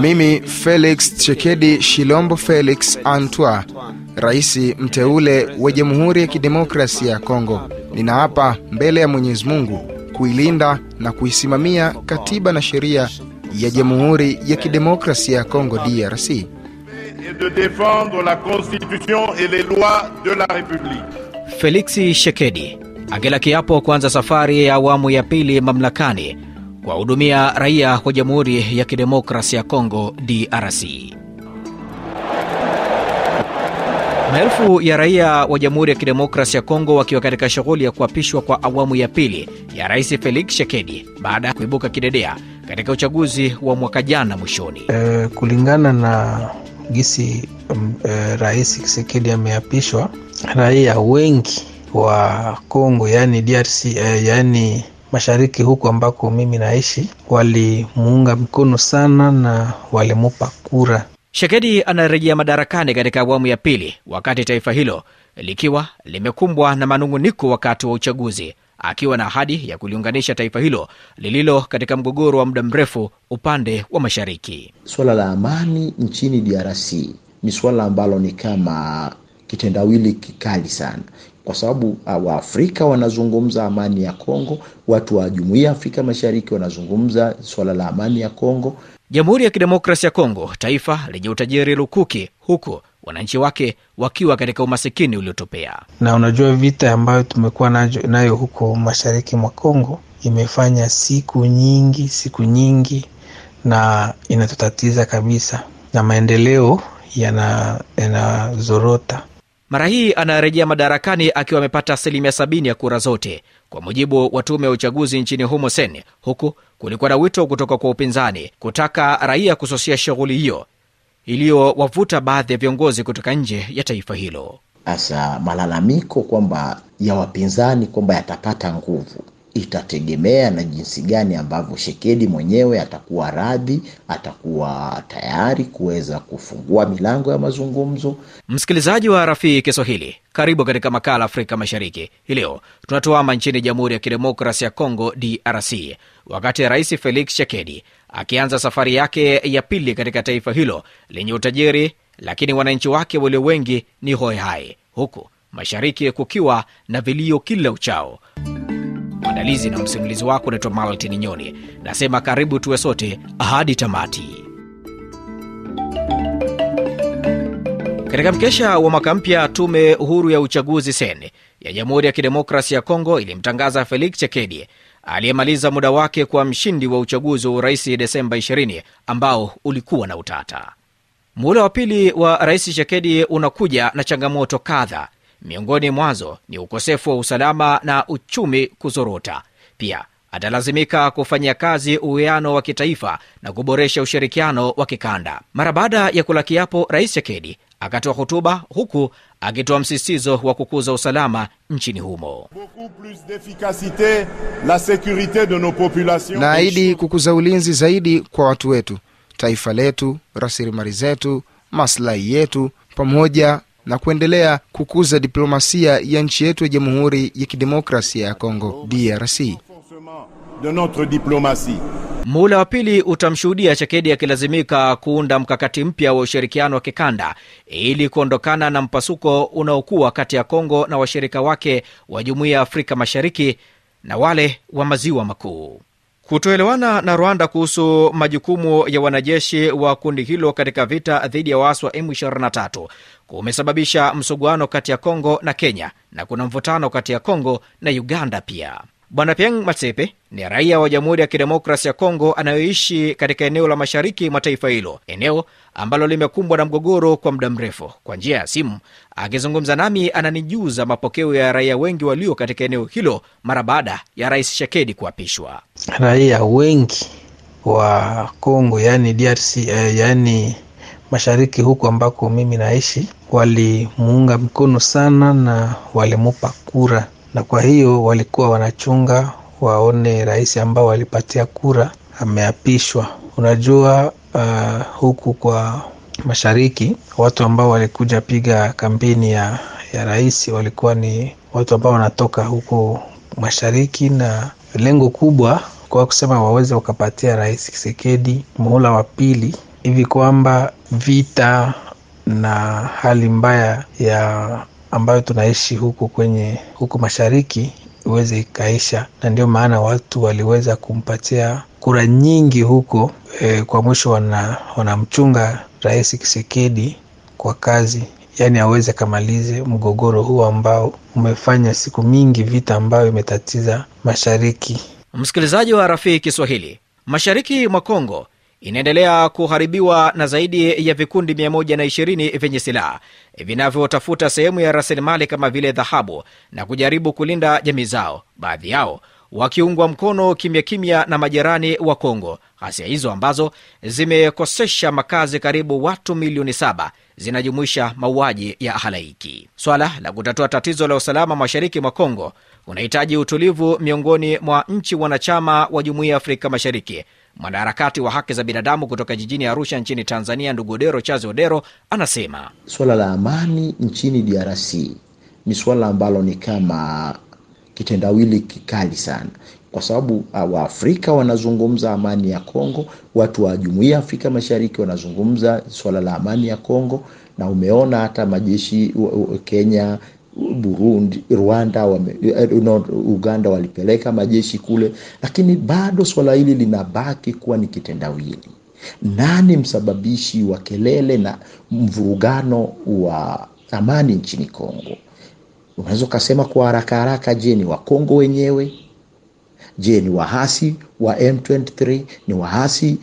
Mimi Felix Chekedi Shilombo Felix Antwa, rais mteule wa Jamhuri ya Kidemokrasia ya Kongo, ninaapa mbele ya Mwenyezi Mungu kuilinda na kuisimamia katiba na sheria ya Jamhuri ya Kidemokrasia ya Kongo DRC Feliksi Shekedi akila kiapo kuanza safari ya awamu ya pili mamlakani kuwahudumia raia wa Jamhuri ya Kidemokrasia ya Kongo DRC. Maelfu ya raia wa Jamhuri ya Kidemokrasia ya Kongo wakiwa katika shughuli ya kuapishwa kwa awamu ya pili ya Rais Felix Shekedi baada ya kuibuka kidedea katika uchaguzi wa mwaka jana mwishoni. E, kulingana na gisi um, e, Rais Tshisekedi ameapishwa, raia wengi wa Kongo yani DRC e, yani mashariki huku ambako mimi naishi walimuunga mkono sana na walimupa kura. Shekedi anarejea madarakani katika awamu ya pili wakati taifa hilo likiwa limekumbwa na manung'uniko wakati wa uchaguzi, akiwa na ahadi ya kuliunganisha taifa hilo lililo katika mgogoro wa muda mrefu upande wa mashariki. Swala la amani nchini DRC ni swala ambalo ni kama kitendawili kikali sana, kwa sababu uh, Waafrika wanazungumza amani ya Kongo, watu wa Jumuiya ya Afrika Mashariki wanazungumza swala la amani ya Kongo. Jamhuri ya Kidemokrasia ya Kongo, taifa lenye utajiri lukuki, huku wananchi wake wakiwa katika umasikini uliotopea. Na unajua vita ambayo tumekuwa nayo huko mashariki mwa Kongo imefanya siku nyingi siku nyingi, na inatutatiza kabisa, na maendeleo yana yanazorota. Mara hii anarejea madarakani akiwa amepata asilimia sabini ya kura zote kwa mujibu wa tume ya uchaguzi nchini humo sen, huku kulikuwa na wito kutoka kwa upinzani kutaka raia kususia shughuli hiyo iliyowavuta baadhi ya viongozi kutoka nje ya taifa hilo. Sasa malalamiko kwamba ya wapinzani kwamba yatapata nguvu itategemea na jinsi gani ambavyo Shekedi mwenyewe atakuwa radhi, atakuwa tayari kuweza kufungua milango ya mazungumzo. Msikilizaji wa Rafii Kiswahili, karibu katika makala Afrika Mashariki. Hii leo tunatuama nchini Jamhuri ya Kidemokrasi ya Kongo, DRC, wakati Rais Felix Tshisekedi akianza safari yake ya pili katika taifa hilo lenye utajiri, lakini wananchi wake walio wengi ni hoehai, huku mashariki kukiwa na vilio kila uchao. Mwandalizi na msimulizi wako unaitwa Maltin Nyoni. Nasema karibu tuwe sote hadi tamati. Katika mkesha wa mwaka mpya, tume huru ya uchaguzi sen ya Jamhuri ya Kidemokrasi ya Kongo ilimtangaza Felix Tshisekedi aliyemaliza muda wake kwa mshindi wa uchaguzi wa urais Desemba 20 ambao ulikuwa na utata. Muhula wa pili wa rais Tshisekedi unakuja na changamoto kadha, miongoni mwazo ni ukosefu wa usalama na uchumi kuzorota. Pia atalazimika kufanyia kazi uwiano wa kitaifa na kuboresha ushirikiano wa kikanda. Mara baada ya kula kiapo, rais Tshisekedi akatoa hotuba huku akitoa msisitizo wa kukuza usalama nchini humo. Naahidi kukuza ulinzi zaidi kwa watu wetu, taifa letu, rasilimali zetu, maslahi yetu, pamoja na kuendelea kukuza diplomasia ya nchi yetu ya Jamhuri ya Kidemokrasia ya Kongo DRC. Muhula wa pili utamshuhudia Chekedi akilazimika kuunda mkakati mpya wa ushirikiano wa kikanda ili kuondokana na mpasuko unaokuwa kati ya Kongo na washirika wake wa Jumuiya ya Afrika Mashariki na wale wa Maziwa Makuu. Kutoelewana na Rwanda kuhusu majukumu ya wanajeshi wa kundi hilo katika vita dhidi ya waasi wa M23 kumesababisha msuguano kati ya Kongo na Kenya na kuna mvutano kati ya Kongo na Uganda pia. Bwana Piang Matsepe ni raia wa Jamhuri ya Kidemokrasi ya Kongo anayoishi katika eneo la mashariki mwa taifa hilo, eneo ambalo limekumbwa na mgogoro kwa muda mrefu. Kwa njia ya simu akizungumza nami, ananijuza mapokeo ya raia wengi walio katika eneo hilo mara baada ya Rais Shekedi kuapishwa. Raia wengi wa Kongo yani DRC eh, yani mashariki huku ambako mimi naishi walimuunga mkono sana na walimupa kura, na kwa hiyo walikuwa wanachunga waone rais ambao walipatia kura ameapishwa. Unajua uh, huku kwa mashariki watu ambao walikuja piga kampeni ya, ya rais walikuwa ni watu ambao wanatoka huko mashariki, na lengo kubwa kwa kusema waweze wakapatia Rais Kisekedi muhula wa pili, hivi kwamba vita na hali mbaya ya ambayo tunaishi huku kwenye huku mashariki iweze ikaisha, na ndio maana watu waliweza kumpatia kura nyingi huko. E, kwa mwisho wana, wanamchunga Rais Kisekedi kwa kazi, yaani aweze kamalize mgogoro huu ambao umefanya siku mingi, vita ambayo imetatiza mashariki. Msikilizaji wa Rafii Kiswahili, mashariki mwa Kongo inaendelea kuharibiwa na zaidi ya vikundi 120 vyenye silaha vinavyotafuta sehemu ya rasilimali kama vile dhahabu na kujaribu kulinda jamii zao, baadhi yao wakiungwa mkono kimya kimya na majirani wa Kongo. Ghasia hizo ambazo zimekosesha makazi karibu watu milioni saba zinajumuisha mauaji ya halaiki. Swala la kutatua tatizo la usalama mashariki mwa Kongo unahitaji utulivu miongoni mwa nchi wanachama wa Jumuiya ya Afrika Mashariki. Mwanaharakati wa haki za binadamu kutoka jijini Arusha nchini Tanzania, ndugu Odero Chazi Odero anasema Swala la amani nchini DRC ni swala ambalo ni kama kitendawili kikali sana, kwa sababu Waafrika wanazungumza amani ya Kongo, watu wa Jumuiya ya Afrika Mashariki wanazungumza swala la amani ya Kongo, na umeona hata majeshi Kenya Burundi, Rwanda wame, no, Uganda walipeleka majeshi kule, lakini bado swala hili linabaki kuwa ni kitendawili. Nani msababishi wa kelele na mvurugano wa amani nchini Kongo? Unaweza ukasema kwa haraka haraka, je, ni Wakongo wenyewe? Je, ni wahasi wa M23? Ni wahasi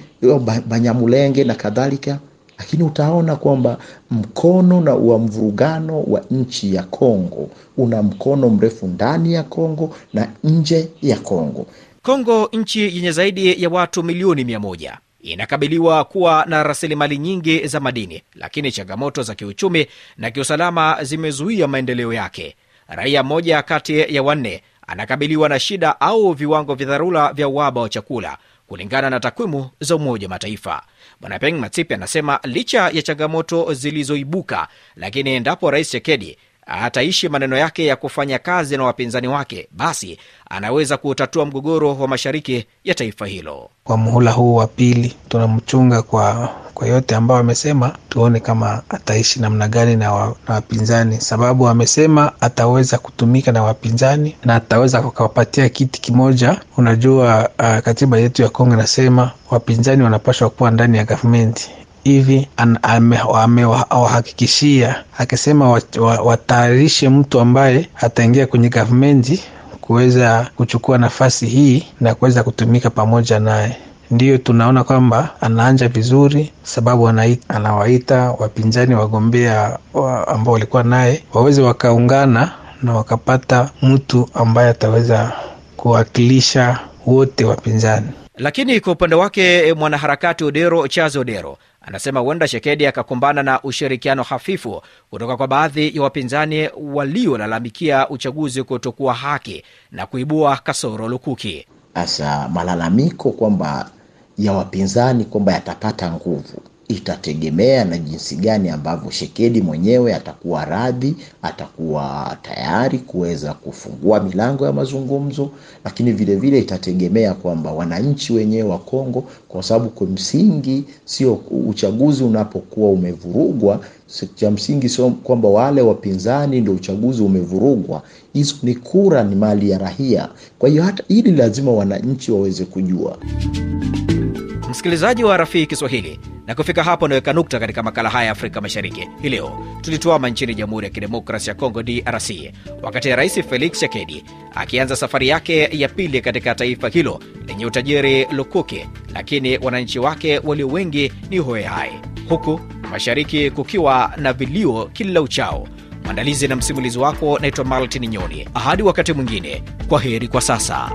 Banyamulenge na kadhalika? Lakini utaona kwamba mkono na wa mvurugano wa nchi ya Kongo una mkono mrefu ndani ya Kongo na nje ya Kongo. Kongo, nchi yenye zaidi ya watu milioni mia moja inakabiliwa kuwa na rasilimali nyingi za madini, lakini changamoto za kiuchumi na kiusalama zimezuia maendeleo yake. Raia mmoja kati ya wanne anakabiliwa na shida au viwango vya dharura vya uhaba wa chakula kulingana na takwimu za Umoja wa Mataifa. Bwana Peng Matsipi anasema licha ya changamoto zilizoibuka, lakini endapo Rais Chekedi ataishi maneno yake ya kufanya kazi na wapinzani wake, basi anaweza kutatua mgogoro wa mashariki ya taifa hilo. Kwa muhula huu wa pili tunamchunga kwa kwa yote ambayo amesema, tuone kama ataishi namna gani na, wa, na wapinzani, sababu amesema ataweza kutumika na wapinzani na ataweza kukawapatia kiti kimoja. Unajua uh, katiba yetu ya Kongo inasema wapinzani wanapaswa kuwa ndani ya gavumenti hivi amewahakikishia akisema watayarishe mtu ambaye ataingia kwenye gavumenti kuweza kuchukua nafasi hii na kuweza kutumika pamoja naye. Ndiyo tunaona kwamba anaanja vizuri, sababu anawaita wapinzani wagombea wa ambao walikuwa naye waweze wakaungana na wakapata mtu ambaye ataweza kuwakilisha wote wapinzani. Lakini kwa upande wake mwanaharakati Odero Chazo Odero anasema huenda Shekedi akakumbana na ushirikiano hafifu kutoka kwa baadhi ya wapinzani waliolalamikia uchaguzi kutokuwa haki na kuibua kasoro lukuki. Sasa malalamiko kwamba ya wapinzani kwamba yatapata nguvu itategemea na jinsi gani ambavyo Shekedi mwenyewe atakuwa radhi, atakuwa tayari kuweza kufungua milango ya mazungumzo, lakini vile vile itategemea kwamba wananchi wenyewe wa Kongo, kwa sababu kwa msingi sio uchaguzi unapokuwa umevurugwa, cha msingi sio kwamba wale wapinzani ndio uchaguzi umevurugwa. Hizo ni kura, ni mali ya rahia. Kwa hiyo hata hili lazima wananchi waweze kujua. Msikilizaji wa Rafii Kiswahili, na kufika hapo unaweka nukta katika makala haya ya Afrika Mashariki hii leo. Tulituama nchini Jamhuri ya Kidemokrasi ya Kongo, DRC, wakati Rais Felix chakedi akianza safari yake ya pili katika taifa hilo lenye utajiri lukuki, lakini wananchi wake walio wengi ni hoehai, huku mashariki kukiwa na vilio kila uchao. Mwandalizi na msimulizi wako naitwa Maltin Nyoni. Hadi wakati mwingine, kwa heri kwa sasa.